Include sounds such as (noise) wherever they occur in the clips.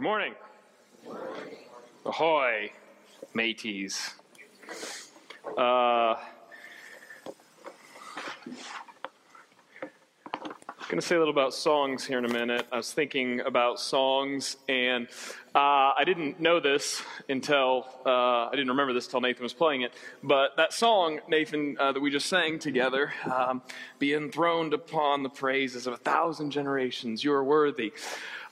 Good morning. Ahoy, mateys. Uh, I'm going to say a little about songs here in a minute. I was thinking about songs, and uh, I didn't know this until uh, I didn't remember this until Nathan was playing it. But that song, Nathan, uh, that we just sang together, um, "Be enthroned upon the praises of a thousand generations, you are worthy."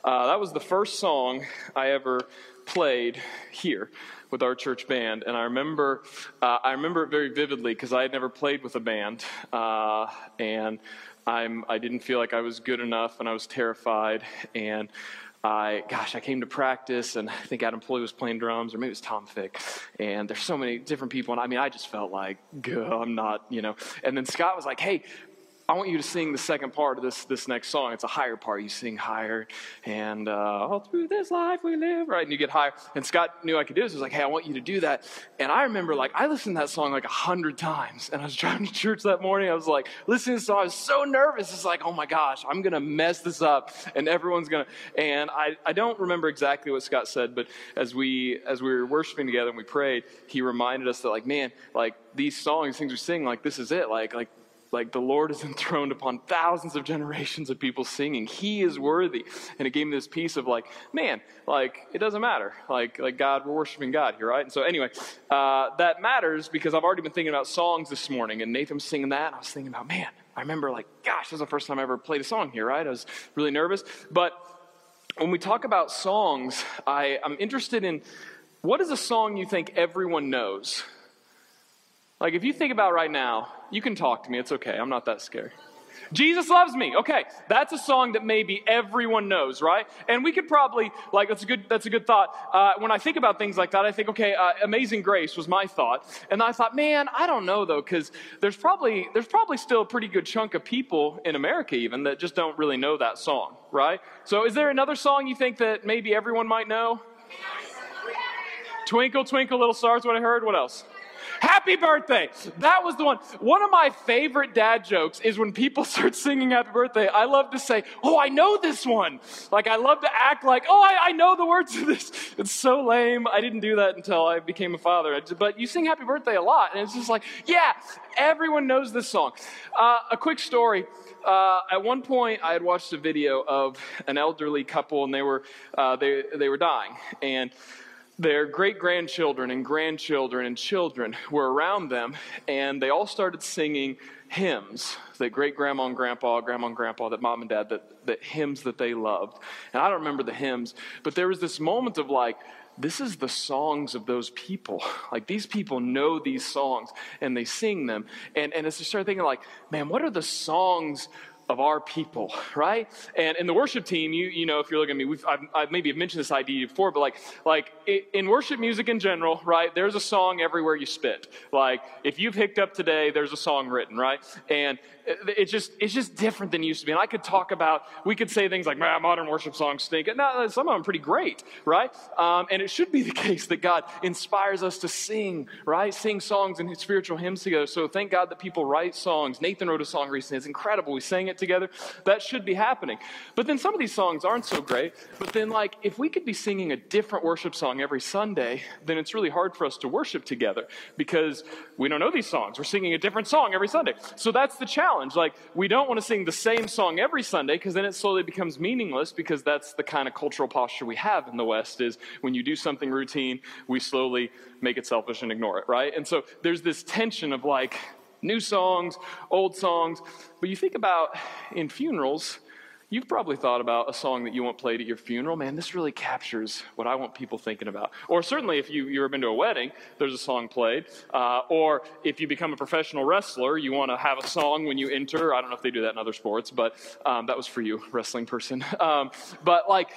Uh, that was the first song I ever played here with our church band, and I remember uh, I remember it very vividly because I had never played with a band, uh, and I'm, I didn't feel like I was good enough and I was terrified. And I, gosh, I came to practice and I think Adam Ploy was playing drums or maybe it was Tom Fick. And there's so many different people. And I mean, I just felt like, I'm not, you know. And then Scott was like, hey, I want you to sing the second part of this, this next song. It's a higher part. You sing higher, and uh, all through this life we live, right? And you get higher. And Scott knew I could do this. He was like, hey, I want you to do that. And I remember, like, I listened to that song like a hundred times. And I was (laughs) driving to church that morning. I was like, listening to the song. I was so nervous. It's like, oh my gosh, I'm going to mess this up, and everyone's going to. And I, I don't remember exactly what Scott said, but as we as we were worshiping together and we prayed, he reminded us that, like, man, like these songs, things we sing, like this is it. Like, like like the Lord is (laughs) enthroned upon thousands of generations of people singing. He is worthy. And it gave me this piece of like, man, like it doesn't matter. Like, like God, we're worshiping God here, right? And so anyway, uh, that matters because I've already been thinking about songs this morning, and Nathan was singing that, and I was thinking about, man, I remember like, gosh, this was the first time I ever played a song here, right? I was really nervous. But when we talk about songs, I, I'm interested in what is a song you think everyone knows? Like, if you think about right now, you can talk to me. It's okay. I'm not that scared. Jesus loves me. Okay, that's a song that maybe everyone knows, right? And we could probably like that's a good that's a good thought. Uh, when I think about things like that, I think, okay, uh, Amazing Grace was my thought, and I thought, man, I don't know though, because there's probably there's probably still a pretty good chunk of people in America even that just don't really know that song, right? So, is there another song you think that maybe everyone might know? Twinkle, twinkle, little stars. What I heard. What else? Happy birthday. That was the one. One of my favorite dad jokes is when people (laughs) start singing happy birthday. I love to say, Oh, I know this one. Like, I love to act like, Oh, I, I know the words of this. It's so lame. I didn't do that until I became a father. But you sing happy birthday a lot. And it's just like, Yeah, everyone knows this song. Uh, a quick story. Uh, at one point, I had watched a video of an elderly couple, and they were uh, they they were dying, and their great grandchildren and grandchildren and children were around them, and they all started singing hymns that great grandma and grandpa, grandma and grandpa, that mom and dad, that, that hymns that they loved. And I don't remember the hymns, but there was this moment of like, this is the songs of those people. Like these people know these songs and they sing them. And, and as I started thinking, like, man, what are the songs of our people, (laughs) right? And in the worship team, you you know, if you're looking at me, we've I've, I've maybe mentioned this idea before, but like like in worship music in general, right? There's a song everywhere you spit. Like if you've hicked up today, there's a song written, right? And it's just it's just different than it used to be. And I could talk about we could say things like modern worship songs stink. No, some of them are pretty great, right? Um, and it should be the (laughs) case that God inspires us to sing, right? Sing songs and spiritual hymns together. So thank God that people write songs. Nathan wrote a song recently. It's incredible. We sang it together. That should be happening. But then some of these songs aren't so great. But then like if we could be singing a different worship song every Sunday, then it's really hard for us to worship together because we don't know these songs. We're singing a different song every Sunday. So that's the challenge. Like, we don't want to sing the same song every Sunday because then it slowly becomes meaningless because that's the kind of cultural posture we have in the West is when you do something routine, we slowly make it selfish and ignore it, right? And so there's this tension of like new songs, old songs. But you think about in funerals, You've probably thought about a song that you want played at your funeral. Man, this really captures what I want people thinking about. Or certainly, if you, you've ever been to a wedding, there's a song played. Uh, or if you become a professional wrestler, you want to have a song when you enter. I don't know if they do that in other sports, but um, that was for you, wrestling person. (laughs) Um, but like,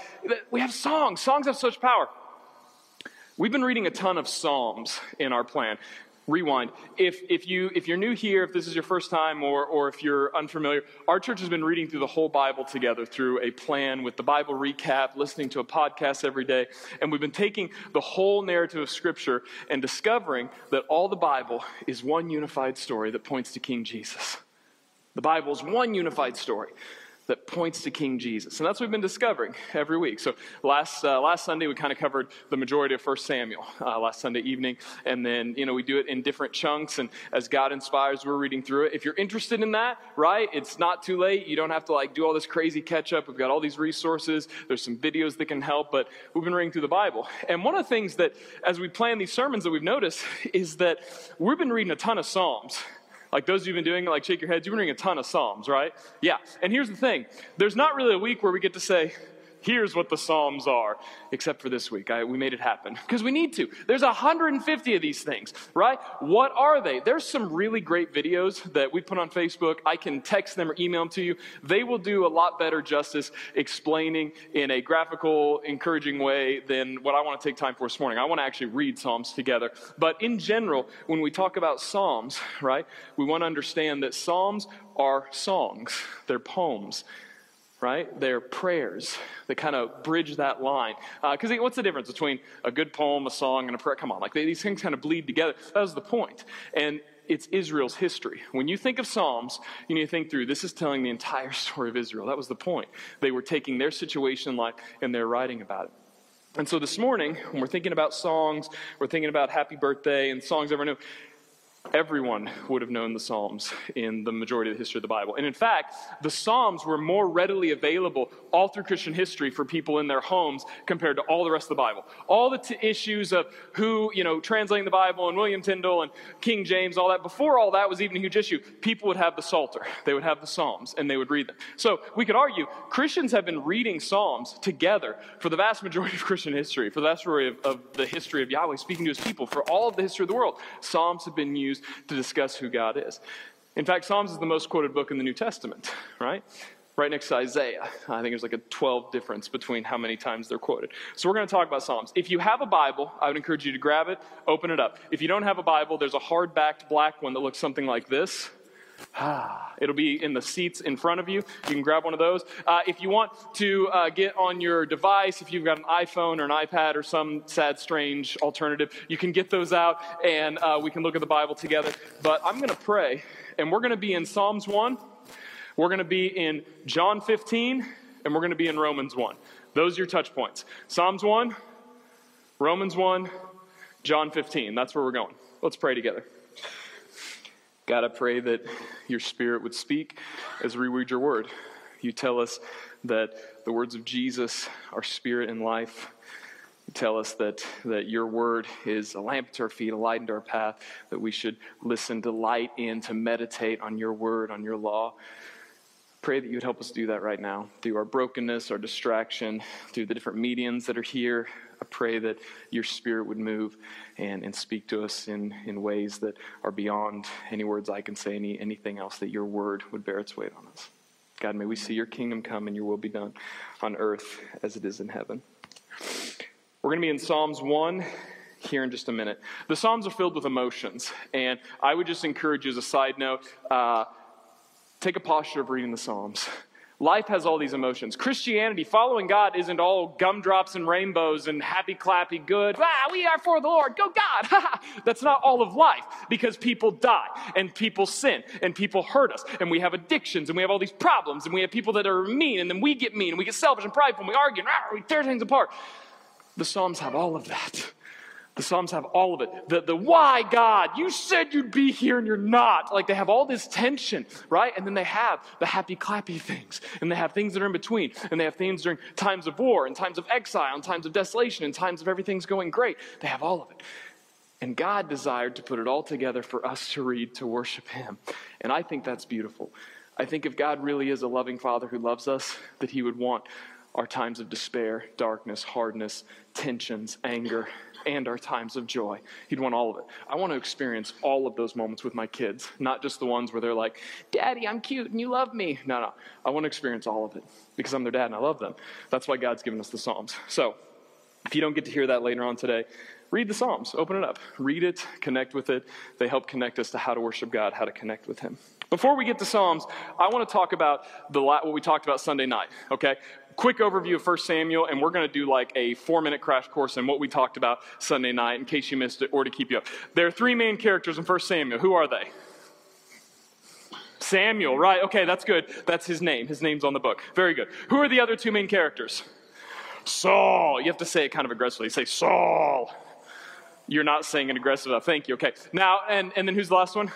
we have songs. Songs have such power. We've been reading a ton of Psalms in our plan rewind. If, if, you, if you're new here, if this is your first time, or, or if you're unfamiliar, our church has been reading through the whole Bible together through a plan with the Bible recap, listening to a podcast every day. And we've been taking the whole narrative of Scripture and discovering that all the Bible is one unified story that points to King Jesus. The Bible is one unified story that points to King Jesus. And that's what we've been discovering every week. So last, uh, last Sunday, we kind of covered the majority of 1 Samuel uh, last Sunday evening. And then, you know, we do it in different chunks. And as God inspires, we're reading through it. If you're interested in that, right, it's not too late. You don't have to like do all this crazy catch up. We've got all these resources. There's some videos that can help. But we've been reading through the Bible. And one of the things that, as we plan these sermons, that we've noticed is that we've been reading a ton of Psalms. Like those of you have been doing it, like shake your heads, you've been reading a ton of Psalms, right? Yeah. And here's the thing there's not really a week where we get to say, here's what the Psalms are, except for this week. I, we made it happen because we need to. There's 150 of these things, right? What are they? There's some really great videos that we put on Facebook. I can text them or email them to you. They will do a lot better justice explaining in a graphical, encouraging way than what I want to take time for this morning. I want to actually read Psalms together. But in general, when we talk about Psalms, right, we want to understand that Psalms are songs, they're poems right? They're prayers that kind of bridge that line. Because uh, what's the difference between a good poem, a song, and a prayer? Come on, like they, these things kind of bleed together. That was the point. And it's Israel's history. When you think of Psalms, you need to think through this is telling the entire (laughs) story of Israel. That was the point. They were taking their situation in life and they're writing about it. And so this morning, when we're thinking about songs, we're thinking about happy birthday and songs ever new, everyone would have known the Psalms in the majority of the history of the Bible. And in fact, the Psalms were more readily available all through Christian history for people in their homes compared to all the rest of the Bible. All the t- issues of who, you know, translating the Bible and William Tyndale and King James, all that, before all that was even a huge issue, people would have the Psalter. They would have the Psalms and they would read them. So we could argue Christians have been reading Psalms together for the vast majority of Christian history, for the vast majority of, of the history of Yahweh speaking to his people, for all of the history of the world. Psalms have been used use to discuss who God is. In fact, Psalms is the most quoted book in the New Testament, (laughs) right? Right next to Isaiah. I think there's like a 12 difference between how many times they're quoted. So we're going to talk about Psalms. If you have a Bible, I would encourage you to grab it, open it up. If you don't have a Bible, there's a hard-backed black one that looks something like this. It'll be in the seats in front of you. You can grab one of those. Uh, if you want to uh, get on your device, if you've got an iPhone or an iPad or some sad, strange alternative, you can get those out and uh, we can look at the Bible together. But I'm going to pray, and we're going to be in Psalms 1, we're going to be in John 15, and we're going to be in Romans 1. Those are your touch points. Psalms 1, Romans 1, John 15. That's where we're going. Let's pray together. God, I pray that your spirit would speak as we read your word. You tell us that the words of Jesus are spirit and life. You tell us that, that your word is a lamp to our feet, a light into our path, that we should listen, delight in, to meditate on your word, on your law. Pray that you would help us do that right now through our brokenness, our distraction, through the different mediums that are here, I pray that your spirit would move and, and speak to us in, in ways that are beyond any words I can say, any, anything else, that your word would bear its weight on us. God, may we see your kingdom come and your will be done on earth as it is in heaven. We're going to be in Psalms 1 here in just a minute. The Psalms are filled with emotions, and I would just encourage you as a side note uh, take a posture of reading the Psalms. Life has all these emotions. Christianity, following God, isn't all gumdrops and rainbows and happy, clappy, good. Ah, we are for the Lord. Go God. (laughs) That's not all of life because people die and people sin and people hurt us and we have addictions and we have all these problems and we have people that are mean and then we get mean and we get selfish and prideful and we argue and ah, we tear things apart. The Psalms have all of that. The Psalms have all of it. The, the why, God, you said you'd be here and you're not. Like they have all this tension, right? And then they have the happy, clappy (laughs) things. And they have things that are in between. And they have things during times of war and times of exile and times of desolation and times of everything's going great. They have all of it. And God desired to put it all together for us to read, to worship Him. And I think that's beautiful. I think if God really is a loving Father who loves us, that He would want our times of despair, darkness, hardness, tensions, anger, and our times of joy. He'd want all of it. I want to experience all of those moments with my kids, not just the ones where they're like, Daddy, I'm cute and you love me. No, no. I want to experience all of it because I'm their dad and I love them. That's why God's given us the Psalms. So, if you don't get to hear that later on today, read the Psalms. Open it up. Read it, connect with it. They help connect us to how to worship God, how to connect with Him. Before we get to Psalms, I want to talk about the, what we talked about Sunday night, okay? Quick overview of 1 Samuel, and we're going to do like a four minute crash course in what we talked about Sunday night in case you missed it or to keep you up. There are three main characters in 1 Samuel. Who are they? Samuel, right? Okay, that's good. That's his name. His name's on the book. Very good. Who are the other two main characters? Saul. You have to say it kind of aggressively. Say Saul. You're not saying it aggressive enough. Thank you. Okay. Now, and, and then who's the last one?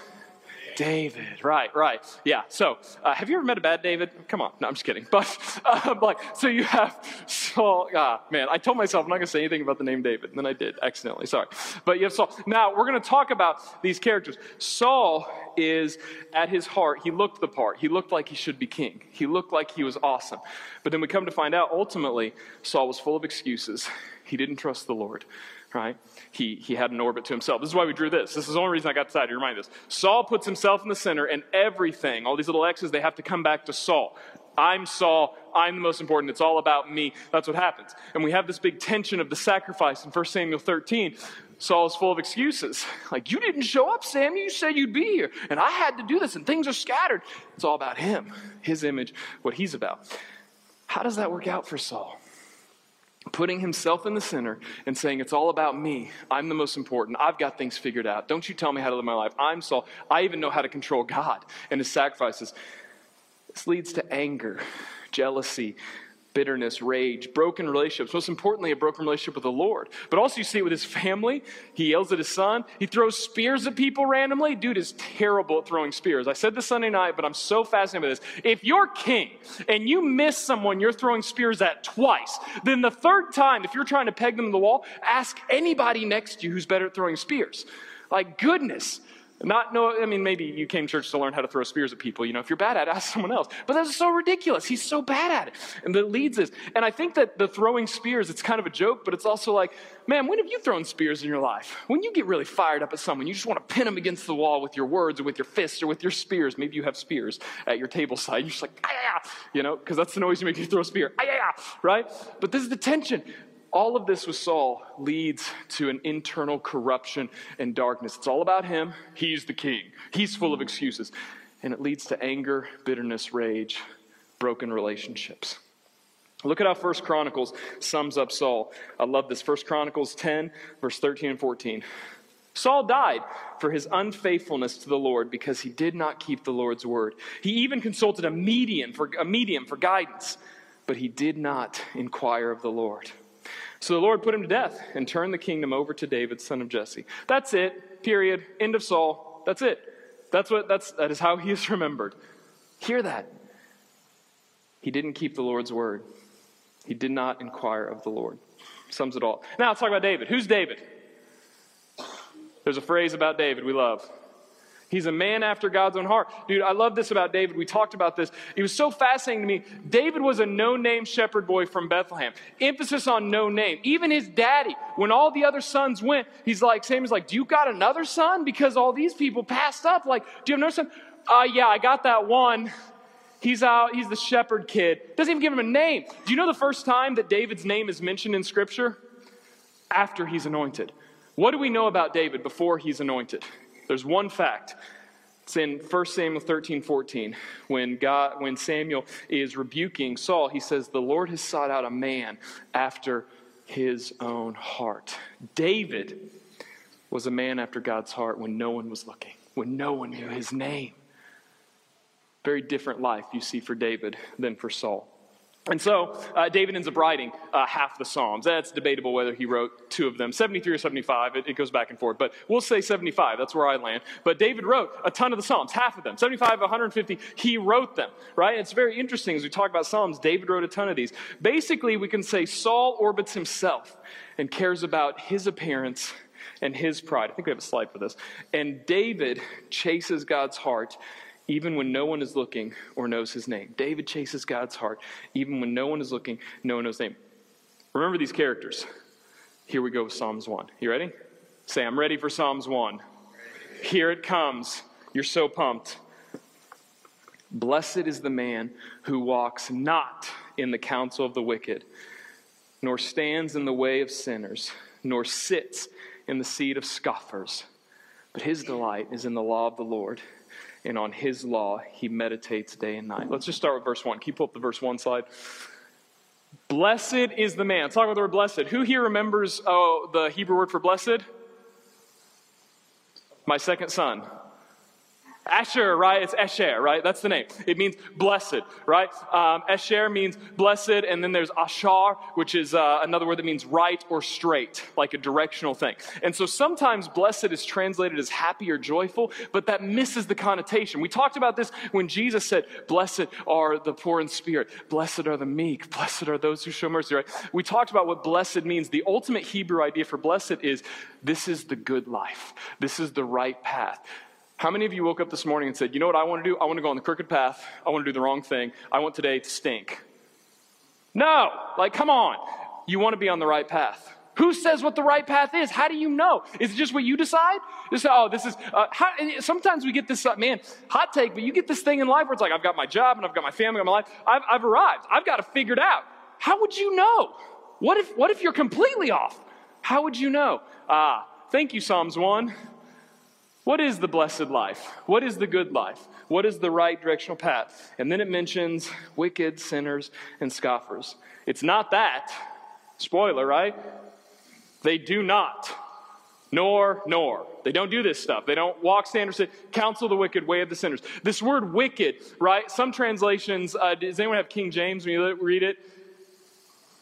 David, right, right. Yeah. So, uh, have you ever met a bad David? Come on. No, I'm just kidding. (laughs) But, uh, like, so you have Saul. Ah, man, I told myself I'm not going to say anything about the name David, and then I did accidentally. Sorry. But you have Saul. Now, we're going to talk about these characters. Saul is, at his heart, he looked the part. He looked like he should be king. He looked like he was awesome. But then we come to find out, ultimately, Saul was full of excuses. He didn't trust the Lord right? He, he had an orbit to himself. This is why we drew this. This is the only reason I got decided to remind this. Saul puts himself in the center, and everything, all these little X's, they have to come back to Saul. I'm Saul. I'm the most important. It's all about me. That's what happens. And we have this big tension of the sacrifice in 1 Samuel 13. Saul is full of excuses. (laughs) Like, you didn't show up, Samuel. You said you'd be here. And I had to do this, and things are scattered. It's all about him, his image, what he's about. How does that work out for Saul? Putting himself in the center and saying, It's all about me. I'm the most important. I've got things figured out. Don't you tell me how to live my life. I'm Saul. I even know how to control God and his sacrifices. This leads to anger, jealousy, bitterness, rage, broken relationships. Most importantly, a broken relationship with the Lord. But also, you see it with his family. He yells at his son. He throws spears at people randomly. Dude is terrible at throwing spears. I said this Sunday night, but I'm so fascinated by this. If you're king and you miss someone you're throwing spears at twice, then the third time, if you're trying to peg them to the wall, ask anybody next to you who's better at throwing spears. Like, goodness. Not know, I mean, maybe you came to church to learn how to throw spears at people. You know, if you're bad at it, ask someone else. But that's so ridiculous. He's so bad at it. And that leads us. And I think that the throwing spears, it's kind of a joke, but it's also like, man, when have you thrown spears in your life? When you get really fired up at someone, you just want to pin them against the wall with your words or with your fists or with your spears. Maybe you have spears at your table side. You're just like, ah, you know, because that's the noise you make you throw a spear. Ah, right? But this is the tension all of this with Saul leads to an internal corruption and darkness. It's all about him. He's the king, he's full of excuses. And it leads to anger, bitterness, rage, broken relationships. Look at how First Chronicles sums up Saul. I love this. First Chronicles 10, verse 13 and 14. Saul died for his unfaithfulness to the Lord because he did not keep the Lord's word. He even consulted a medium for, a medium for guidance, but he did not inquire of the Lord. So the Lord put him to death and turned the kingdom over to David, son of Jesse. That's it. Period. End of Saul. That's it. That's what that's that is how he is remembered. Hear that. He didn't keep the Lord's word. He did not inquire of the Lord. Sums it all. Now let's talk about David. Who's David? There's a phrase about David we love. He's a man after God's own heart. Dude, I love this about David. We talked about this. It was so fascinating to me. David was a no name shepherd boy from Bethlehem. Emphasis on no name. Even his daddy, when all the other sons went, he's like, Samuel's like, Do you got another son? Because all these people passed up. Like, do you have another son? Uh, yeah, I got that one. He's out, he's the shepherd kid. Doesn't even give him a name. Do you know the first time that David's name is mentioned in Scripture? After he's anointed. What do we know about David before he's anointed? There's one fact. It's in 1 Samuel 13, 14. When, God, when Samuel is rebuking Saul, he says, The Lord has sought out a man after his own heart. David was a man after God's heart when no one was looking, when no one knew his name. Very different life you see for David than for Saul. And so uh, David ends up writing uh, half the Psalms. That's debatable whether he wrote two of them, 73 or 75. It, it, goes back and forth. But we'll say 75. That's where I land. But David wrote a ton of the Psalms, half of them, 75, 150. He wrote them, right? It's very interesting as we talk about Psalms. David wrote a ton of these. Basically, we can say Saul orbits himself and cares about his appearance and his pride. I think we have a slide for this. And David chases God's heart even when no one is looking or knows his name. David chases God's heart, even when no one is looking, no one knows his name. Remember these characters. Here we go with Psalms 1. You ready? Say, I'm ready for Psalms 1. Here it comes. You're so pumped. Blessed is the man who walks not in the counsel of the wicked, nor stands in the way of sinners, nor sits in the seat of scoffers. But his delight is in the law of the Lord and on his law he meditates day and night. Let's just start with verse 1. Can you pull up the verse 1 slide? Blessed is the man. Let's talk about the word blessed. Who here remembers oh, the Hebrew word for blessed? My second son. Asher, right? It's Esher, right? That's the name. It means blessed, right? Um, Esher means blessed, and then there's Ashar, which is uh, another word that means right or straight, like a directional thing. And so sometimes blessed is translated as happy or joyful, but that misses the connotation. We talked about this when Jesus said, Blessed are the poor in spirit, blessed are the meek, blessed are those who show mercy, right? We talked about what blessed means. The ultimate Hebrew idea for blessed is this is the good life, this is the right path. How many of you woke up this morning and said, You know what I want to do? I want to go on the crooked path. I want to do the wrong thing. I want today to stink. No, like, come on. You want to be on the right path. Who says what the right path is? How do you know? Is it just what you decide? Just, oh, this is, uh, how, sometimes we get this, uh, man, hot take, but you get this thing in life where it's like, I've got my job and I've got my family, I've my life. I've, I've arrived. I've got it figured out. How would you know? What if, what if you're completely off? How would you know? Ah, thank you, Psalms 1. What is the blessed life? What is the good life? What is the right directional path? And then it mentions wicked, sinners, and scoffers. It's not that. Spoiler, right? They do not. Nor, nor. They don't do this stuff. They don't walk, stand, or sit. Counsel the wicked, way of the sinners. This word wicked, right? Some translations, uh, does anyone have King James when you read it?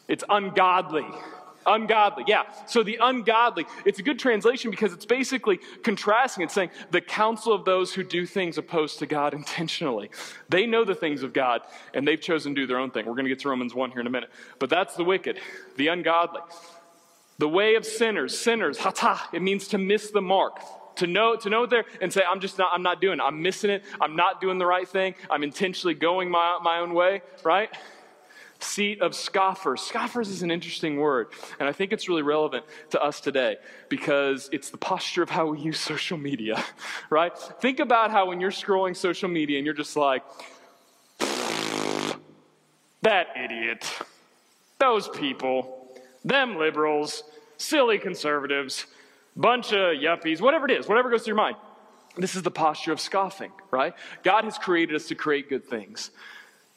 It's ungodly. Ungodly, yeah. So the ungodly, it's a good translation because it's basically contrasting. It's saying the counsel of those who do things opposed to God (laughs) intentionally. They know the things of God and they've chosen to do their own thing. We're going to get to Romans 1 here in a minute. But that's the wicked, the ungodly. The way of sinners, sinners, hata, it means to miss the mark. To know, to know there and say, I'm just not, I'm not doing it. I'm missing it. I'm not doing the right thing. I'm intentionally going my, my own way, right? Seat of scoffers. Scoffers is an interesting word, and I think it's really relevant to us today because it's the posture of how we use social media, (laughs) right? Think about how when you're scrolling social media and you're just like, that idiot, those people, them liberals, silly conservatives, bunch of yuppies, whatever it is, whatever goes through your mind. This is the posture of scoffing, right? God has created us to create good things.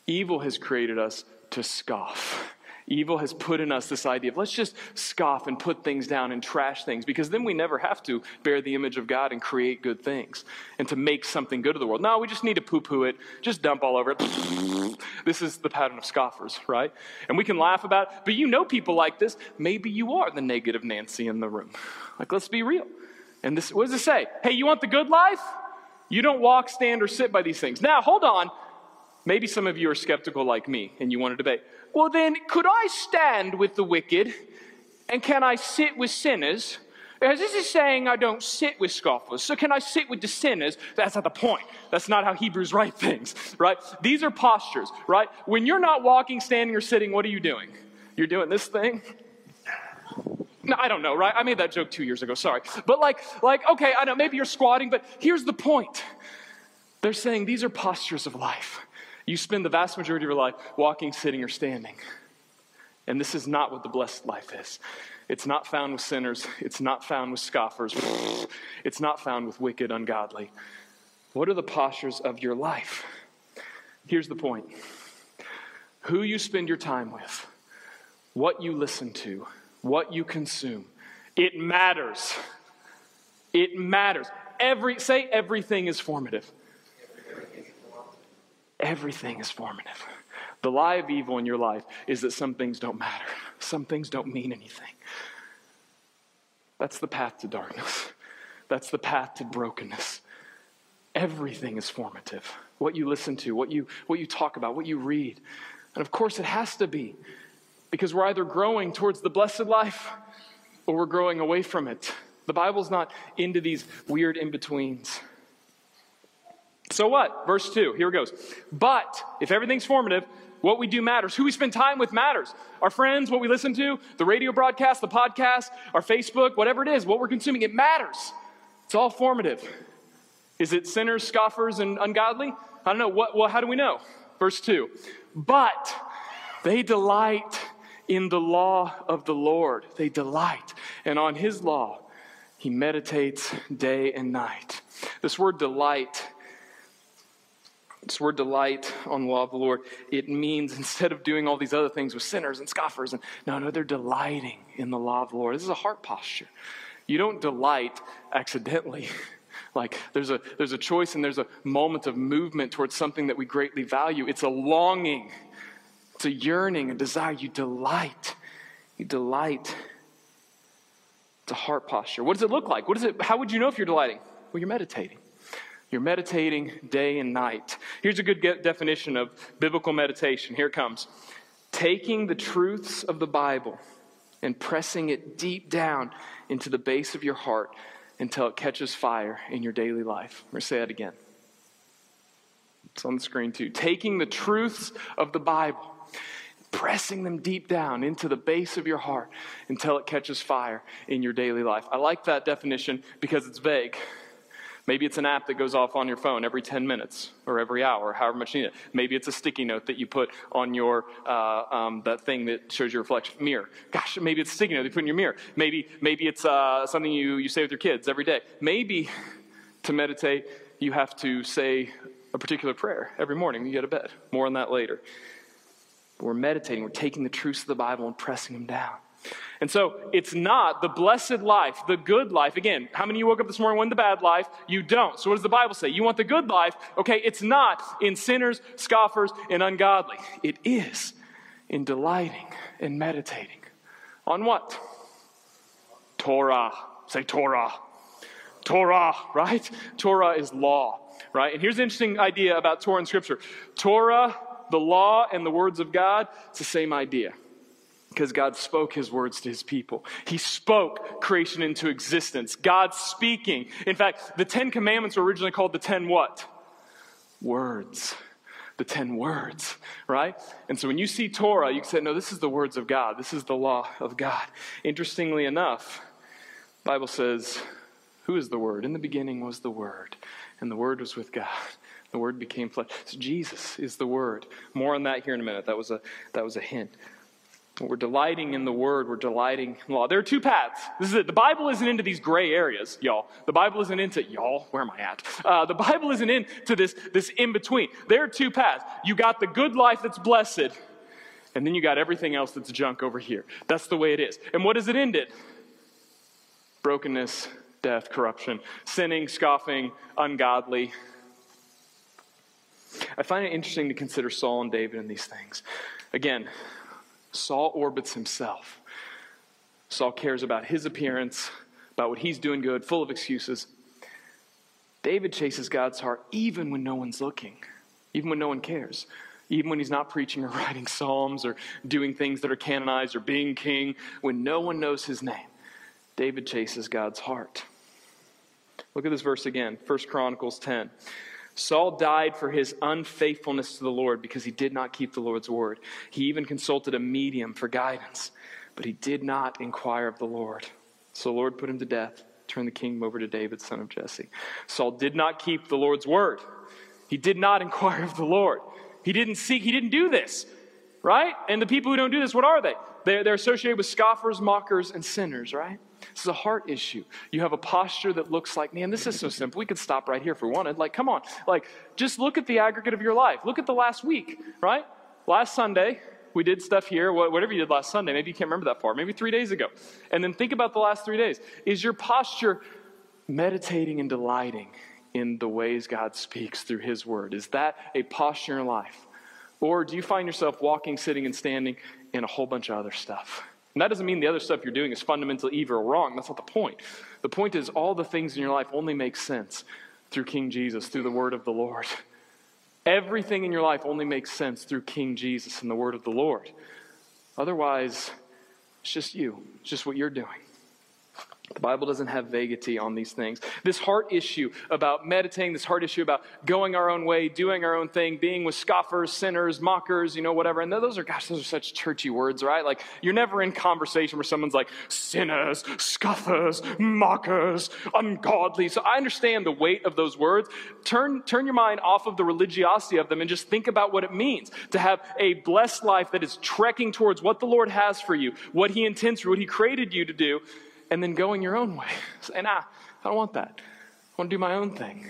Evil has created us to scoff. Evil has put in us this idea of let's just scoff and put things down and trash things because then we never have to bear the image of God and create good things and to make something good of the world. No, we just need to poo poo it, just dump all over it. (laughs) This is the pattern of scoffers, right? And we can laugh about it, but you know people like this. Maybe you are the negative Nancy in the room. Like, let's be real. And this, what does it say? Hey, you want the good life? You don't walk, stand, or sit by these things. Now, hold on. Maybe some of you are skeptical like me and you want to debate. Well, then, could I stand with the wicked and can I sit with sinners? As this is saying I don't sit with scoffers. So can I sit with the sinners? That's not the point. That's not how Hebrews write (laughs) things, right? These are postures, right? When you're not walking, standing, or sitting, what are you doing? You're doing this thing. No, I don't know, right? I made that joke two years ago. Sorry, but like, like, okay, I know maybe you're squatting, but here's the point. They're saying these are postures of life. You spend the vast majority of your life walking, sitting, or standing. And this is not what the blessed life is. It's not found with sinners. It's not found with scoffers. (laughs) It's not found with wicked, ungodly. What are the postures of your life? Here's the point who you spend your time with, what you listen to, what you consume, it matters. It matters. Every, say everything is formative. Everything is formative. The lie of evil in your life is that some things don't matter, some things don't mean anything. That's the path to darkness, that's the path to brokenness. Everything is formative. What you listen to, what you, what you talk about, what you read. And of course, it has to be because we're either growing towards the blessed life or we're growing away from it. The Bible's not into these weird in betweens. So what? Verse 2, here it goes. But if everything's formative, what we do matters. Who we spend time with matters. Our friends, what we listen to, the radio broadcast, the podcast, our Facebook, whatever it is, what we're consuming, it matters. It's all formative. Is it sinners, scoffers, and ungodly? I don't know. What, well, how do we know? Verse 2. But they delight in the law of the Lord. They delight. And on his law, he meditates day and night. This word delight this word delight on the law of the Lord, it means (laughs) instead of doing all these other things with sinners and scoffers, and no, no, they're delighting in the law of the Lord. This is a heart posture. You don't delight accidentally. (laughs) Like there's a, there's a choice and there's a moment of movement towards something that we greatly value. It's a longing, it's a yearning, a desire. You delight. You delight. It's a heart posture. What does it look like? What is it, how would you know if you're delighting? Well, you're meditating. You're meditating day and night. Here's a good definition of biblical meditation. Here it comes taking the truths of the Bible and pressing it deep down into the base of your heart until it catches fire in your daily life. I'm going to say that again. It's on the screen too. Taking the truths of the Bible, pressing them deep down into the base of your heart until it catches fire in your daily life. I like that definition because it's vague. Maybe it's an app that goes off on your phone every 10 minutes or every hour, however much you need it. Maybe it's a sticky note that you put on your, uh, um, that thing that shows your reflection mirror. Gosh, maybe it's a sticky note you put in your mirror. Maybe, maybe it's uh, something you, you say with your kids every day. Maybe to meditate, you have to say a particular prayer every morning when you go to bed. More on that later. We're meditating, we're taking the truths of the Bible and pressing them down. And so it's not the blessed life, the good life. Again, how many you woke up this morning wanting the bad life? You don't. So what does the Bible say? You want the good life? Okay, it's not in sinners, scoffers, and ungodly. It is in delighting and meditating. On what? Torah. Say Torah. Torah, right? Torah is law, right? And here's an interesting idea about Torah in Scripture Torah, the law, and the words of God, it's the same idea because God spoke his words to his people. He spoke creation into existence. God speaking. In fact, the Ten Commandments were originally called the Ten what? Words. The Ten Words, right? And so when you see Torah, you can say, no, this is the words of God. This is the law of God. Interestingly enough, Bible says, who is the Word? In the beginning was the Word, and the Word was with God. The Word became flesh. So Jesus is the Word. More on that here in a minute. That was a, that was a hint. We're delighting in the word. We're delighting in law. There are two paths. This is it. The Bible isn't into these gray areas, y'all. The Bible isn't into, y'all, where am I at? Uh, the Bible isn't into this, this in between. There are two paths. You got the good life that's blessed, and then you got everything else that's junk over here. That's the way it is. And what does it end in? Brokenness, death, corruption, sinning, scoffing, ungodly. I find it interesting to consider Saul and David in these things. Again, Saul orbits himself. Saul cares about his appearance, about what he's doing good, full of excuses. David chases God's heart even when no one's looking, even when no one cares, even when he's not preaching or (laughs) writing psalms or doing things that are canonized or being king, when no one knows his name. David chases God's heart. Look at this verse again, 1 Chronicles 10. Saul died for his unfaithfulness to the Lord because he did not keep the Lord's word. He even consulted a medium for guidance, but he did not inquire of the Lord. So the Lord put him to death, turned the kingdom over to David, son of Jesse. Saul did not keep the Lord's word. He did not (laughs) inquire of the Lord. He didn't seek, he didn't do this, right? And the people who don't do this, what are they? They're, they're associated with scoffers, mockers, and sinners, right? This is a heart issue. You have a posture that looks like, man, this is so simple. We could stop right here if we wanted. Like, come on. Like, just look at the aggregate of your life. Look at the last week, right? Last Sunday, we did stuff here, whatever you did last Sunday. Maybe you can't remember that far. Maybe three days ago. And then think about the last three days. Is your posture meditating and delighting in the ways God speaks through His Word? Is that a posture in life? Or do you find yourself walking, sitting, and standing in a whole bunch of other stuff? And that doesn't mean the other stuff you're doing is fundamentally evil or wrong. That's not the point. The point is, all the things in your life only make sense through King Jesus, through the word of the Lord. Everything in your life only makes sense through King Jesus and the word of the Lord. Otherwise, it's just you, it's just what you're doing. The Bible doesn't have vaguity on these things. This heart issue about meditating, this heart issue about going our own way, doing our own thing, being with scoffers, sinners, mockers, you know, whatever. And those are, gosh, those are such churchy words, right? Like, you're never in conversation where someone's like, sinners, scoffers, mockers, ungodly. So I understand the weight of those words. Turn, turn your mind off of the religiosity of them and just think about what it means to have a blessed life that is trekking towards what the Lord has for you, what He intends for, what He created you to do and then going your own way. (laughs) Say, nah, I don't want that. I want to do my own thing.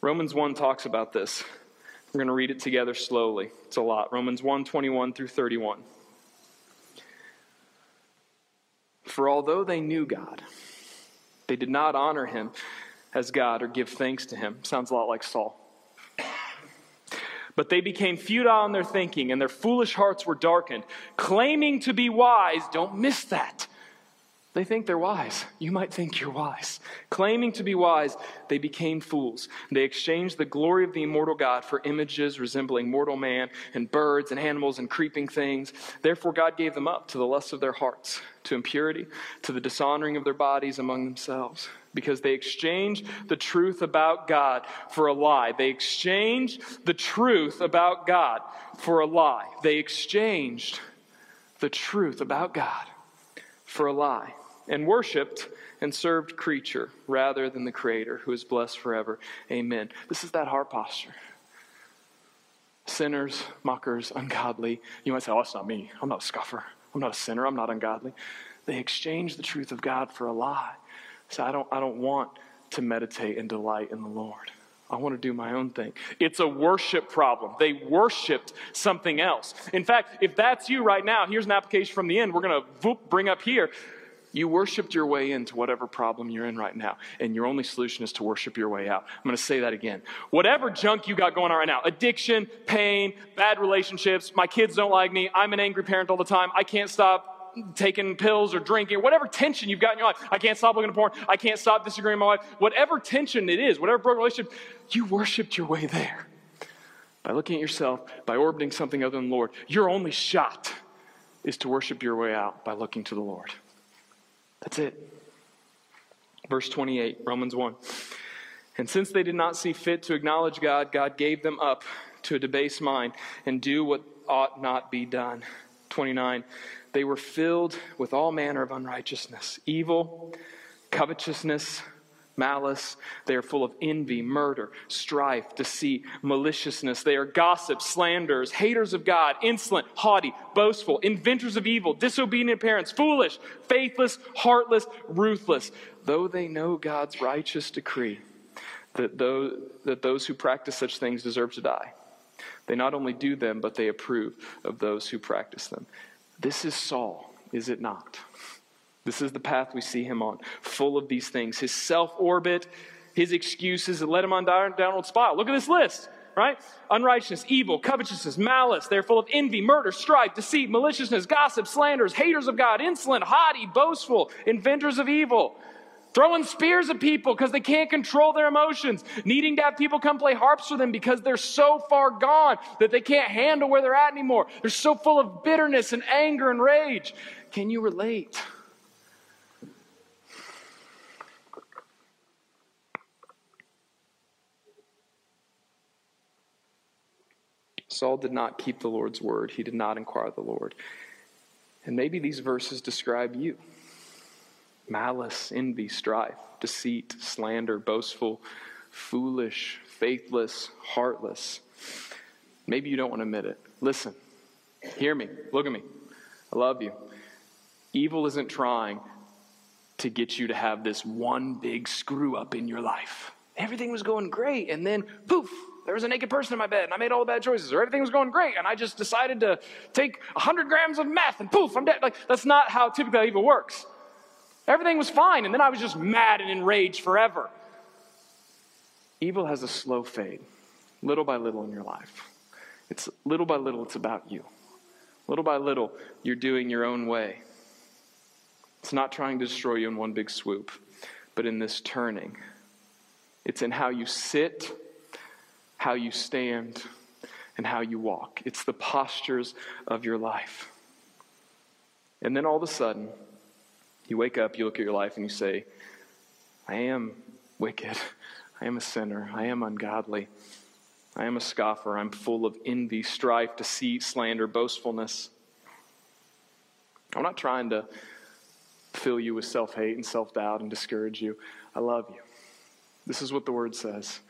Romans 1 talks about this. We're going to read it together slowly. It's a lot. Romans 1 21 through 31. For although they knew God, they did not honor him as God or give thanks to him. Sounds a lot like Saul. But they became futile in their thinking, and their foolish hearts were darkened. Claiming to be wise, don't miss that. They think they're wise. You might think you're wise. Claiming to be wise, they became fools. They exchanged the glory of the immortal God for images resembling mortal man and birds and animals and creeping things. Therefore, God gave them up to the lust of their hearts, to impurity, to the dishonoring of their bodies among themselves because they exchanged the truth about God for a lie. They exchanged the truth about God for a lie. They exchanged the truth about God for a lie and worshiped and served creature rather than the creator who is blessed forever. Amen. This is that heart posture. Sinners, mockers, ungodly. You might say, oh, that's not me. I'm not a scoffer. I'm not a sinner. I'm not ungodly. They exchange the truth of God for a lie. So I don't, I don't want to meditate and delight in the Lord. I want to do my own thing. It's a worship problem. They worshiped something else. In fact, if that's you right now, here's an application from the end we're going to bring up here. You worshiped your way into whatever problem you're in right now, and your only solution is to worship your way out. I'm going to say that again. Whatever junk you got going on right now addiction, pain, bad relationships, my kids don't like me, I'm an angry parent all the time, I can't stop taking pills or drinking, whatever tension you've got in your life. I can't stop looking at porn. I can't stop disagreeing with my wife. Whatever tension it is, whatever broken relationship, you worshiped your way there. By looking at yourself, by orbiting something other than the Lord, your only shot is to worship your way out by looking to the Lord. That's it. Verse 28, Romans 1. And since they did not see fit to acknowledge God, God gave them up to a debased mind and do what ought not be done. 29. They were filled with all manner of unrighteousness, evil, covetousness, malice. They are full of envy, murder, strife, deceit, maliciousness. They are gossips, slanderers, haters of God, insolent, haughty, boastful, inventors of evil, disobedient parents, foolish, faithless, heartless, ruthless. Though they know God's righteous decree that those, that those who practice such things deserve to die, they not only do them, but they approve of those who practice them. This is Saul, is it not? This is the path we see him on, full of these things. His self orbit, his excuses that led him on down, downward spiral. Look at this list, right? Unrighteousness, evil, covetousness, malice. They're full of envy, murder, strife, deceit, maliciousness, gossip, slanders, haters of God, insolent, haughty, boastful, inventors of evil throwing spears at people because they can't control their emotions, needing to have people come play harps for them because they're so far gone that they can't handle where they're at anymore. They're so full of bitterness and anger and rage. Can you relate? Saul did not keep the Lord's word. He did not inquire the Lord. And maybe these verses describe you malice, envy, strife, deceit, slander, boastful, foolish, faithless, heartless. Maybe you don't want to admit it. Listen, hear me, look at me. I love you. Evil isn't trying to get you to have this one big screw up in your life. Everything was going great, and then poof, there was a naked person in my bed, and I made all the bad choices, or everything was going great, and I just decided to take 100 grams of meth, and poof, I'm dead. Like, that's not how typical evil works. Everything was fine, and then I was just mad and enraged forever. Evil has a slow fade, little by little in your life. It's little by little, it's about you. Little by little, you're doing your own way. It's not trying to destroy you in one big swoop, but in this turning. It's in how you sit, how you stand, and how you walk. It's the postures of your life. And then all of a sudden, you wake up, you look at your life, and you say, I am wicked. I am a sinner. I am ungodly. I am a scoffer. I'm full of envy, strife, deceit, slander, boastfulness. I'm not trying to fill you with self hate and self doubt and discourage you. I love you. This is what the word says.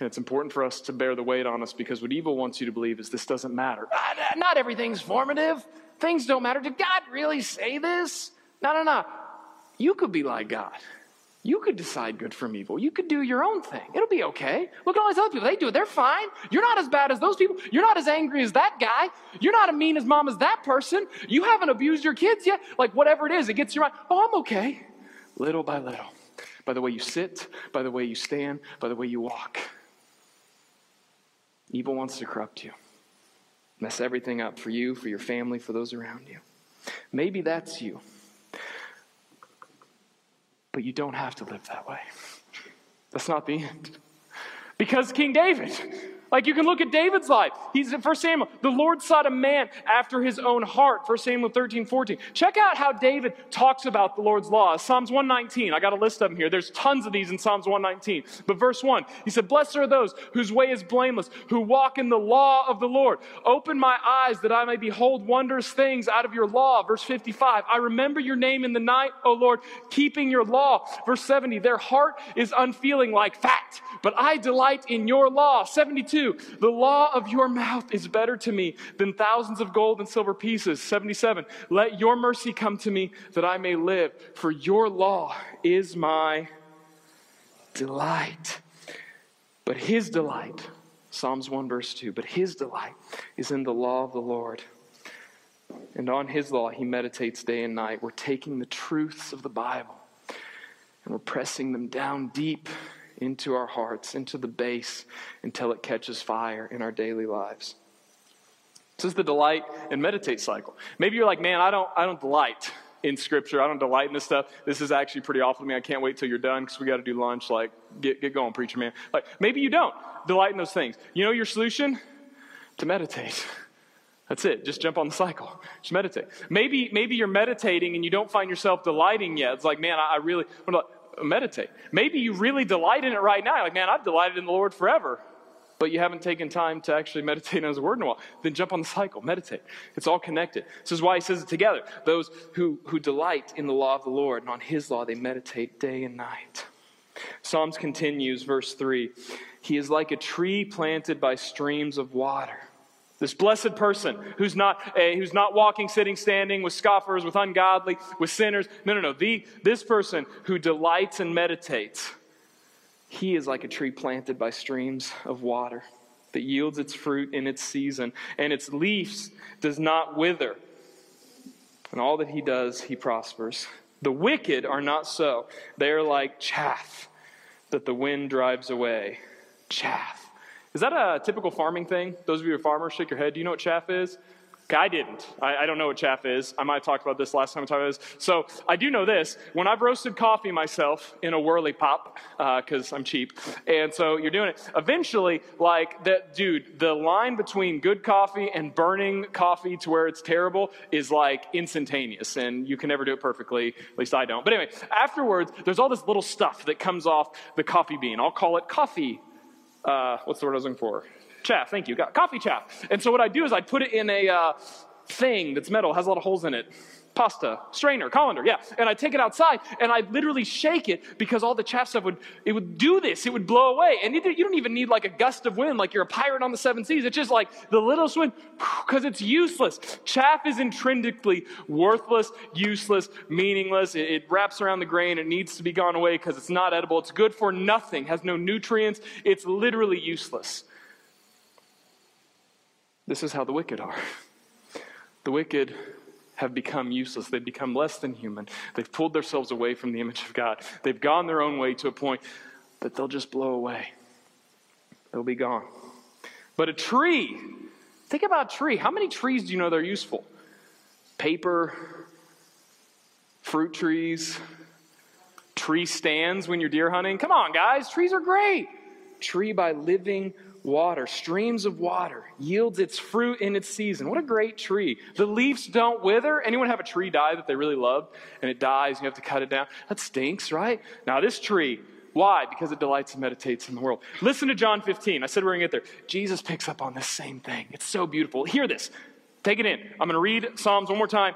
And it's important for us to bear the weight on us because what evil wants you to believe is this doesn't matter. Ah, not everything's formative. Things don't matter. Did God really say this? No, no, no. You could be like God. You could decide good from evil. You could do your own thing. It'll be okay. Look at all these other people. They do it. They're fine. You're not as bad as those people. You're not as angry as that guy. You're not as mean as mom as that person. You haven't abused your kids yet. Like whatever it is, it gets you right. Oh, I'm okay. Little by little. by the way you sit, by the way you stand, by the way you walk. Evil wants to corrupt you, mess everything up for you, for your family, for those around you. Maybe that's you. But you don't have to live that way. That's not the end. Because King David, like you can look at David's life. He's in 1 Samuel. The Lord sought a man after his own heart. 1 Samuel 13, 14. Check out how David talks about the Lord's law. Psalms 119. I got a list of them here. There's tons of these in Psalms 119. But verse 1, he said, Blessed are those whose way is blameless, who walk in the law of the Lord. Open my eyes that I may behold wondrous things out of your law. Verse 55. I remember your name in the night, O Lord, keeping your law. Verse 70. Their heart is unfeeling like fat, but I delight in your law. 72. 72, the law of your mouth is better to me than thousands of gold and silver pieces. 77, let your mercy come to me that I may live, for your law is my delight. But his delight, Psalms 1, verse 2, but his delight is in the law of the Lord. And on his law he meditates day and night. We're taking the truths of the Bible and we're pressing them down deep into our hearts, into the base, until it catches fire in our daily lives. This is the delight and meditate cycle. Maybe you're like, man, I don't, I don't delight in scripture. I don't delight in this stuff. This is actually pretty awful to me. I can't wait till you're done because we got to do lunch. Like, get, get going, preacher man. Like, maybe you don't delight in those things. You know your solution? To meditate. That's it. Just jump on the cycle. Just meditate. Maybe, maybe you're meditating and you don't find yourself delighting yet. It's like, man, I, I really, meditate. Maybe you really delight in it right now. Like, man, I've delighted in the Lord forever. But you haven't taken time to actually (laughs) meditate on His Word in a while. Then jump on the cycle, meditate. It's all connected. This is why He says it together. Those who, who delight in the law of the Lord, and on His law they meditate day and night. Psalms continues, verse 3 He is like a tree planted by streams of water this blessed person who's not, a, who's not walking, sitting, standing with scoffers, with ungodly, with sinners. No, no, no. The, this person who delights and meditates, he is like a tree planted by streams of water that yields its fruit in its season, and its leaves does not wither. And all that he does, he prospers. The wicked are not so. They are like chaff that the wind drives away. Chaff. Is that a typical farming thing? Those of you who are farmers, shake your head. Do you know what chaff is? Okay, I didn't. I, I, don't know what chaff is. I might have talked about this last time I talked about this. So I do know this. When I've roasted coffee myself in a Whirley Pop, because uh, I'm cheap, and so you're doing it, eventually, like, that, dude, the line between good coffee and burning coffee to where it's terrible is like instantaneous, and you can never do it perfectly. At least I don't. But anyway, afterwards, there's all this little stuff that comes off the coffee bean. I'll call it coffee uh, what's the word I was looking for? Chaff, thank you. Got coffee chaff. And so what I do is I put it in a uh, thing that's metal, has a lot of holes in it. Pasta, strainer, colander, yeah. And I take it outside and I literally shake it because all the chaff stuff would, it would do this. It would blow away. And you don't even need like a gust of wind like you're a pirate on the seven seas. It's just like the littlest wind because it's useless. Chaff is intrinsically worthless, useless, meaningless. It, it wraps around the grain. It needs to be gone away because it's not edible. It's good for nothing, has no nutrients. It's literally useless. This is how the wicked are. The wicked have become useless. They've become less than human. They've pulled themselves away from the image of God. They've gone their own way to a point that they'll just blow away. They'll be gone. But a tree, think about a tree. How many trees do you know they're useful? Paper, fruit trees, tree stands when you're deer hunting. Come on, guys, trees are great. Tree by living water, streams of water, yields its fruit in its season. What a great tree. The leaves don't wither. Anyone have a tree die that they really loved and it dies and you have to cut it down? That stinks, right? Now, this tree, why? Because it delights and meditates in the world. Listen to John 15. I said we're going to get there. Jesus picks up on this same thing. It's so beautiful. Hear this. Take it in. I'm going to read Psalms one more time.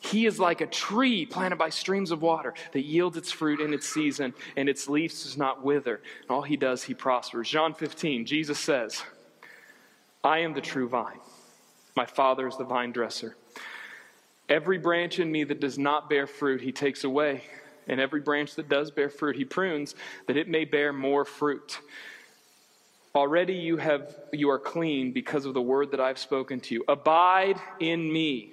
He is like a tree planted by streams of water that yields its fruit in its season, and its leaves does not wither. And all he does, he prospers. John 15, Jesus says, I am the true vine. My Father is the vine dresser. Every branch in me that does not bear fruit, he takes away. And every branch that does bear fruit, he prunes, that it may bear more fruit. Already you have you are clean because of the word that I've spoken to you. Abide in me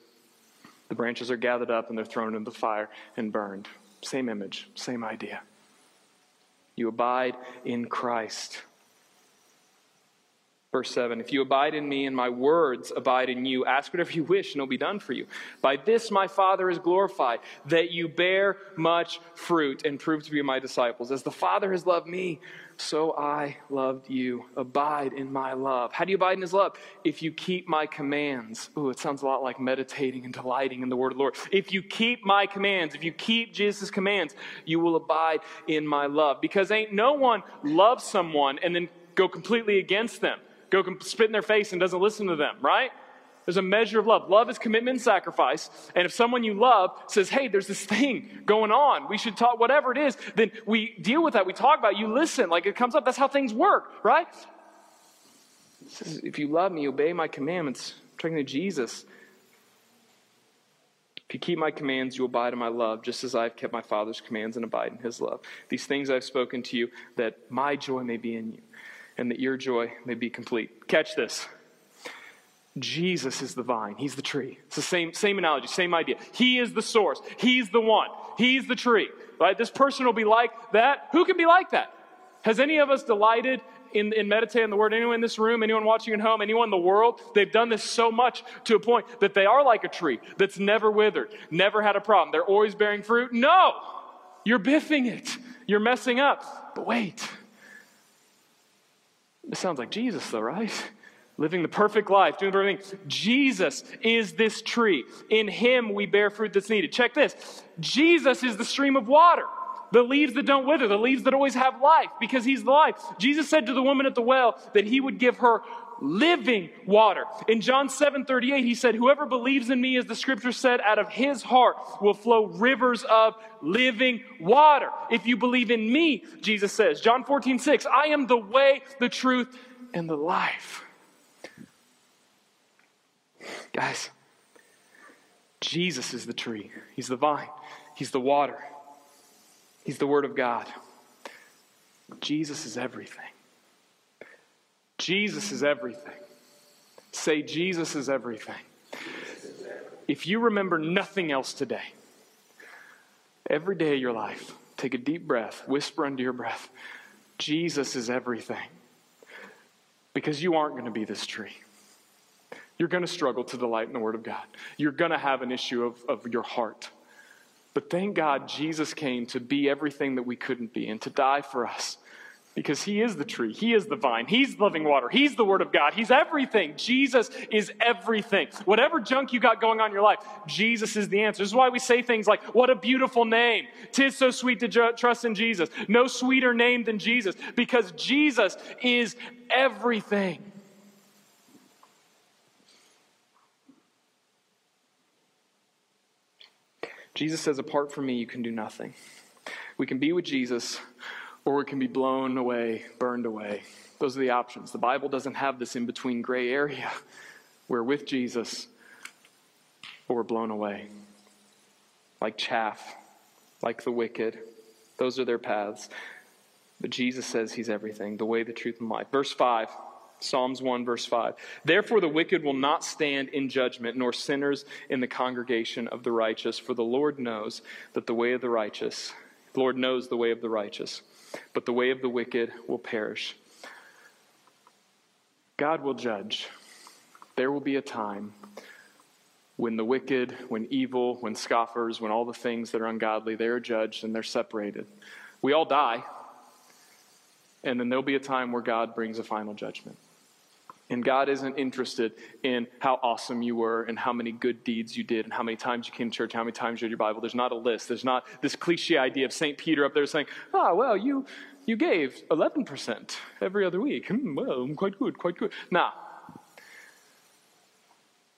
The branches are gathered up and they're thrown into the fire and burned. Same image, same idea. You abide in Christ. Verse 7 If you abide in me and my words abide in you, ask whatever you wish and it'll be done for you. By this my Father is glorified, that you bear much fruit and prove to be my disciples. As the Father has loved me, so I loved you. Abide in my love. How do you abide in his love? If you keep my commands. Ooh, it sounds a lot like meditating and delighting in the word of the Lord. If you keep my commands, if you keep Jesus' commands, you will abide in my love. Because ain't no one loves someone and then go completely against them, go spit in their face and doesn't listen to them, right? There's a measure of love. Love is commitment and sacrifice. And if someone you love says, hey, there's this thing going on, we should talk, whatever it is, then we deal with that. We talk about it. You listen. Like it comes up. That's how things work, right? Says, if you love me, obey my commandments. I'm talking to Jesus. If you keep my commands, you abide in my love, just as I have kept my Father's commands and abide in his love. These things I've spoken to you, that my joy may be in you, and that your joy may be complete. Catch this. Jesus is the vine. He's the tree. It's the same, same analogy, same idea. He is the source. He's the one. He's the tree. Right? This person will be like that. Who can be like that? Has any of us delighted in, in meditating the word? Anyone in this room? Anyone watching at home? Anyone in the world? They've done this so much to a point that they are like a tree that's never withered, never had a problem. They're always bearing fruit. No! You're biffing it. You're messing up. But wait. This sounds like Jesus, though, right? living the perfect life, doing the perfect thing. Jesus is this tree. In him we bear fruit that's needed. Check this Jesus is the stream of water. The leaves that don't wither, the leaves that always have life, because he's the life. Jesus said to the woman at the well that he would give her living water. In John 7 38, he said, Whoever believes in me, as the scripture said, out of his heart will flow rivers of living water. If you believe in me, Jesus says, John 14 6, I am the way, the truth, and the life. Guys, Jesus is the tree, He's the vine, He's the water, He's the Word of God. Jesus is everything. Jesus is everything. Say, Jesus is everything. If you remember nothing else today, every day of your life, take a deep breath, whisper under your breath, Jesus is everything. Because you aren't going to be this tree you're going to struggle to delight in the Word of God. You're going to have an issue of, of your heart. But thank God Jesus came to be everything that we couldn't be and to die for us. Because he is the tree, he is the vine, he's living water, he's the word of God, he's everything. Jesus is everything. Whatever junk you got going on in your life, Jesus is the answer. This is why we say things like, What a beautiful name. Tis so sweet to ju- trust in Jesus. No sweeter name than Jesus, because Jesus is everything. Jesus says, Apart from me, you can do nothing. We can be with Jesus, or we can be blown away, burned away. Those are the options. The Bible doesn't have this in between gray area. We're with Jesus, or we're blown away. Like chaff, like the wicked. Those are their paths. But Jesus says he's everything the way, the truth, and life. Verse 5. Psalms 1, verse 5. Therefore, the wicked will not stand in judgment, nor sinners in the congregation of the righteous, for the Lord knows that the way of the righteous, the Lord knows the way of the righteous, but the way of the wicked will perish. God will judge. There will be a time when the wicked, when evil, when scoffers, when all the things that are ungodly, they are judged and they're separated. We all die, and then there'll be a time where God brings a final judgment. And God isn't interested in how awesome you were and how many good deeds you did and how many times you came to church, how many times you read your Bible. There's not a list. There's not this cliche idea of St. Peter up there saying, oh, well, you, you gave 11% every other week. Hmm, well, I'm quite good, quite good. Now,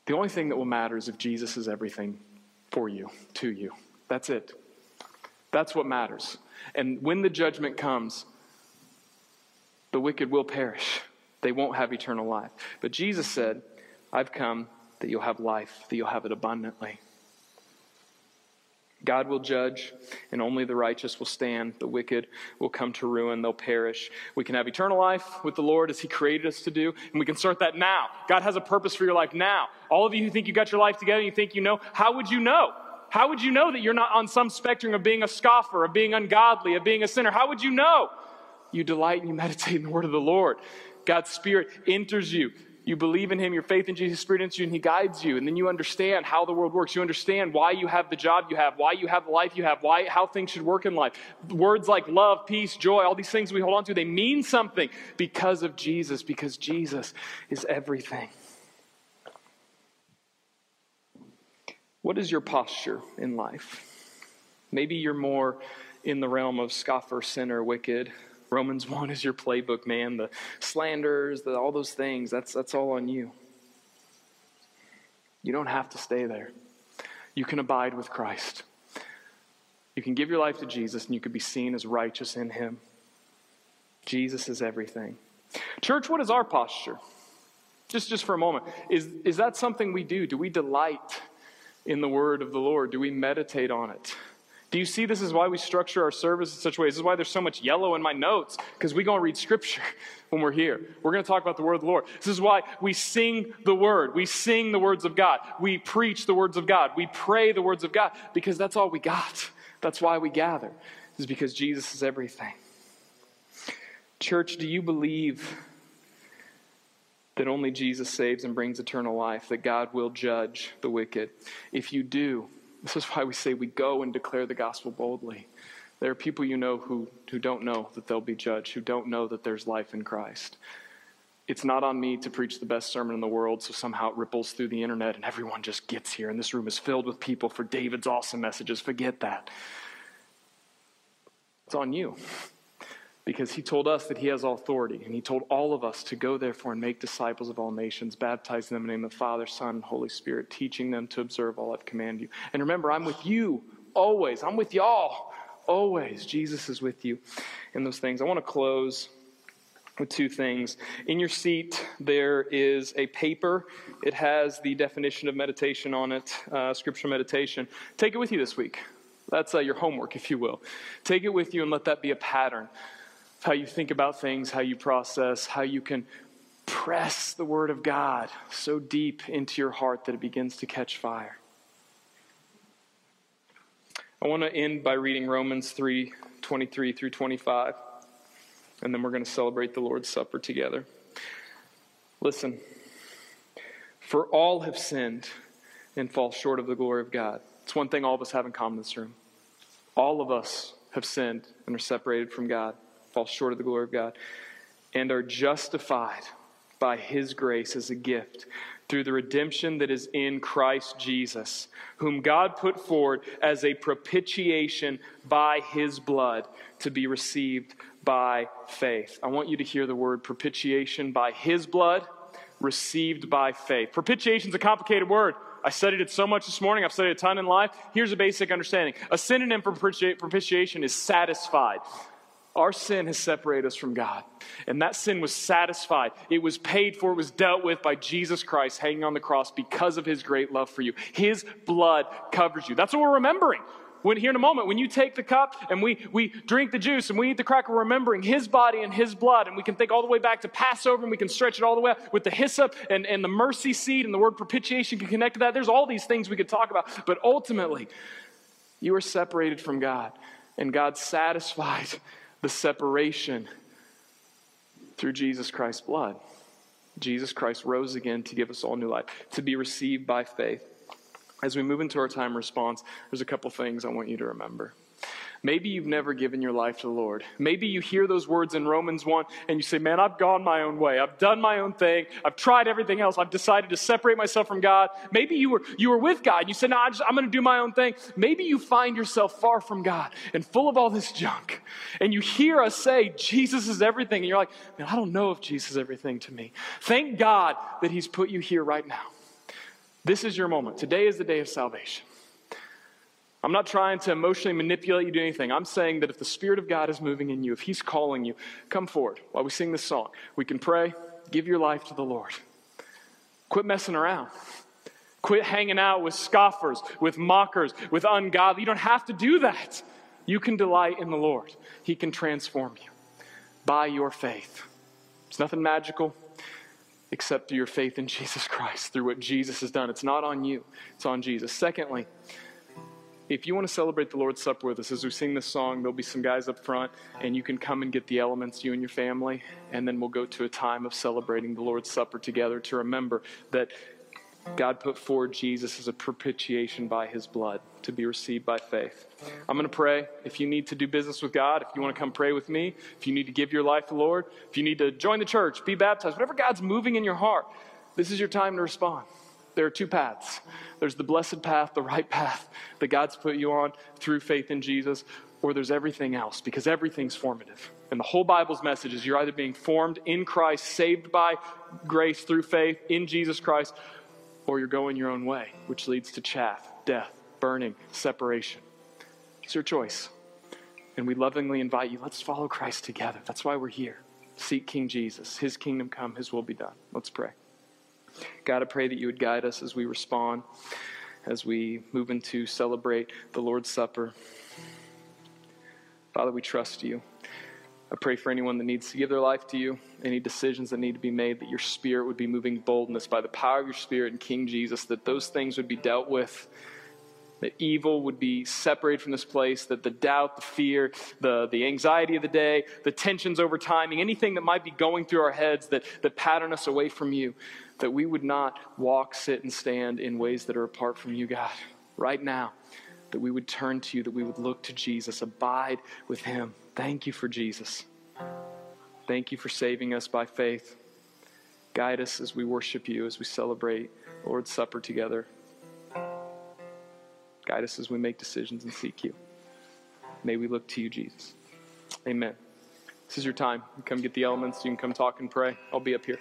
the only thing that will matter is if Jesus is everything for you, to you. That's it. That's what matters. And when the judgment comes, the wicked will perish. They won't have eternal life. But Jesus said, I've come that you'll have life, that you'll have it abundantly. God will judge, and only the righteous will stand. The wicked will come to ruin, they'll perish. We can have eternal life with the Lord as He created us to do, and we can start that now. God has a purpose for your life now. All of you who think you got your life together, you think you know, how would you know? How would you know that you're not on some spectrum of being a scoffer, of being ungodly, of being a sinner? How would you know? You delight and you meditate in the word of the Lord. God's Spirit enters you. You believe in Him, your faith in Jesus' Spirit enters you, and He guides you. And then you understand how the world works. You understand why you have the job you have, why you have the life you have, why, how things should work in life. Words like love, peace, joy, all these things we hold on to, they mean something because of Jesus, because Jesus is everything. What is your posture in life? Maybe you're more in the realm of scoffer, sinner, wicked. Romans 1 is your playbook, man. The slanders, the, all those things, that's, that's all on you. You don't have to stay there. You can abide with Christ. You can give your life to Jesus and you could be seen as righteous in Him. Jesus is everything. Church, what is our posture? Just, just for a moment. Is, is that something we do? Do we delight in the word of the Lord? Do we meditate on it? Do you see this is why we structure our service in such ways? This is why there's so much yellow in my notes, because we go and read scripture (laughs) when we're here. We're going to talk about the word of the Lord. This is why we sing the word. We sing the words of God. We preach the words of God. We pray the words of God, because that's all we got. That's why we gather, is because Jesus is everything. Church, do you believe that only Jesus saves and brings eternal life, that God will judge the wicked. If you do, this is why we say we go and declare the gospel boldly. There are people you know who, who don't know that they'll be judged, who don't know that there's life in Christ. It's not on me to preach the best sermon in the world, so somehow it ripples through the internet and everyone just gets here, and this room is filled with people for David's awesome messages. Forget that. It's on you because he told us that he has authority, and he told all of us to go, therefore, and make disciples of all nations, baptizing them in the name of the Father, Son, and Holy Spirit, teaching them to observe all I've commanded you. And remember, I'm with you always. I'm with y'all always. Jesus is with you in those things. I want to close with two things. In your seat, there is a paper. It has the definition of meditation on it, uh, scripture meditation. Take it with you this week. That's uh, your homework, if you will. Take it with you and let that be a pattern how you think about things, how you process, how you can press the Word of God so deep into your heart that it begins to catch fire. I want to end by reading Romans 3 23 through 25, and then we're going to celebrate the Lord's Supper together. Listen, for all have sinned and fall short of the glory of God. It's one thing all of us have in common in this room. All of us have sinned and are separated from God fall short of the glory of God, and are justified by his grace as a gift through the redemption that is in Christ Jesus, whom God put forward as a propitiation by his blood to be received by faith. I want you to hear the word propitiation by his blood, received by faith. Propitiation is a complicated word. I studied it so much this morning. I've studied a ton in life. Here's a basic understanding. A synonym for propitiation is satisfied. Our sin has separated us from God. And that sin was satisfied. It was paid for. It was dealt with by Jesus Christ hanging on the cross because of his great love for you. His blood covers you. That's what we're remembering. When, here in a moment, when you take the cup and we, we drink the juice and we eat the cracker, we're remembering his body and his blood. And we can think all the way back to Passover and we can stretch it all the way up with the hyssop and, and the mercy seat and the word propitiation can connect to that. There's all these things we could talk about. But ultimately, you are separated from God and God satisfied the separation through Jesus Christ's blood. Jesus Christ rose again to give us all new life, to be received by faith. As we move into our time response, there's a couple things I want you to remember. Maybe you've never given your life to the Lord. Maybe you hear those words in Romans 1 and you say, Man, I've gone my own way. I've done my own thing. I've tried everything else. I've decided to separate myself from God. Maybe you were, you were with God and you said, No, I am going to do my own thing. Maybe you find yourself far from God and full of all this junk. And you hear us say, Jesus is everything. And you're like, Man, I don't know if Jesus is everything to me. Thank God that He's put you here right now. This is your moment. Today is the day of salvation. I'm not trying to emotionally manipulate you to anything. I'm saying that if the Spirit of God is moving in you, if He's calling you, come forward while we sing this song. We can pray, give your life to the Lord. Quit messing around. Quit hanging out with scoffers, with mockers, with ungodly. You don't have to do that. You can delight in the Lord. He can transform you by your faith. It's nothing magical except through your faith in Jesus Christ, through what Jesus has done. It's not on you, it's on Jesus. Secondly, if you want to celebrate the Lord's Supper with us, as we sing this song, there'll be some guys up front, and you can come and get the elements, you and your family, and then we'll go to a time of celebrating the Lord's Supper together to remember that God put forward Jesus as a propitiation by his blood to be received by faith. I'm going to pray. If you need to do business with God, if you want to come pray with me, if you need to give your life to the Lord, if you need to join the church, be baptized, whatever God's moving in your heart, this is your time to respond. There are two paths there's the blessed path, the right path that God's put you on through faith in Jesus, or there's everything else because everything's formative. And the whole Bible's message is you're either being formed in Christ, saved by grace through faith in Jesus Christ, or you're going your own way, which leads to chaff, death, burning, separation. It's your choice. And we lovingly invite you, let's follow Christ together. That's why we're here. Seek King Jesus. His kingdom come, His will be done. Let's pray. God, I pray that you would guide us as we respond, as we move into celebrate the Lord's Supper. Father, we trust you. I pray for anyone that needs to give their life to you, any decisions that need to be made, that your spirit would be moving boldness by the power of your spirit and King Jesus, that those things would be dealt with, that evil would be separated from this place, that the doubt, the fear, the, the anxiety of the day, the tensions over timing, anything that might be going through our heads that, that pattern us away from you, that we would not walk, sit, and stand in ways that are apart from you, God, right now that we would turn to you, that we would look to Jesus, abide with him. Thank you for Jesus. Thank you for saving us by faith. Guide us as we worship you, as we celebrate Lord's Supper together. Guide us as we make decisions and seek you. May we look to you, Jesus. Amen. This is your time. You come get the elements. You can come talk and pray. I'll be up here.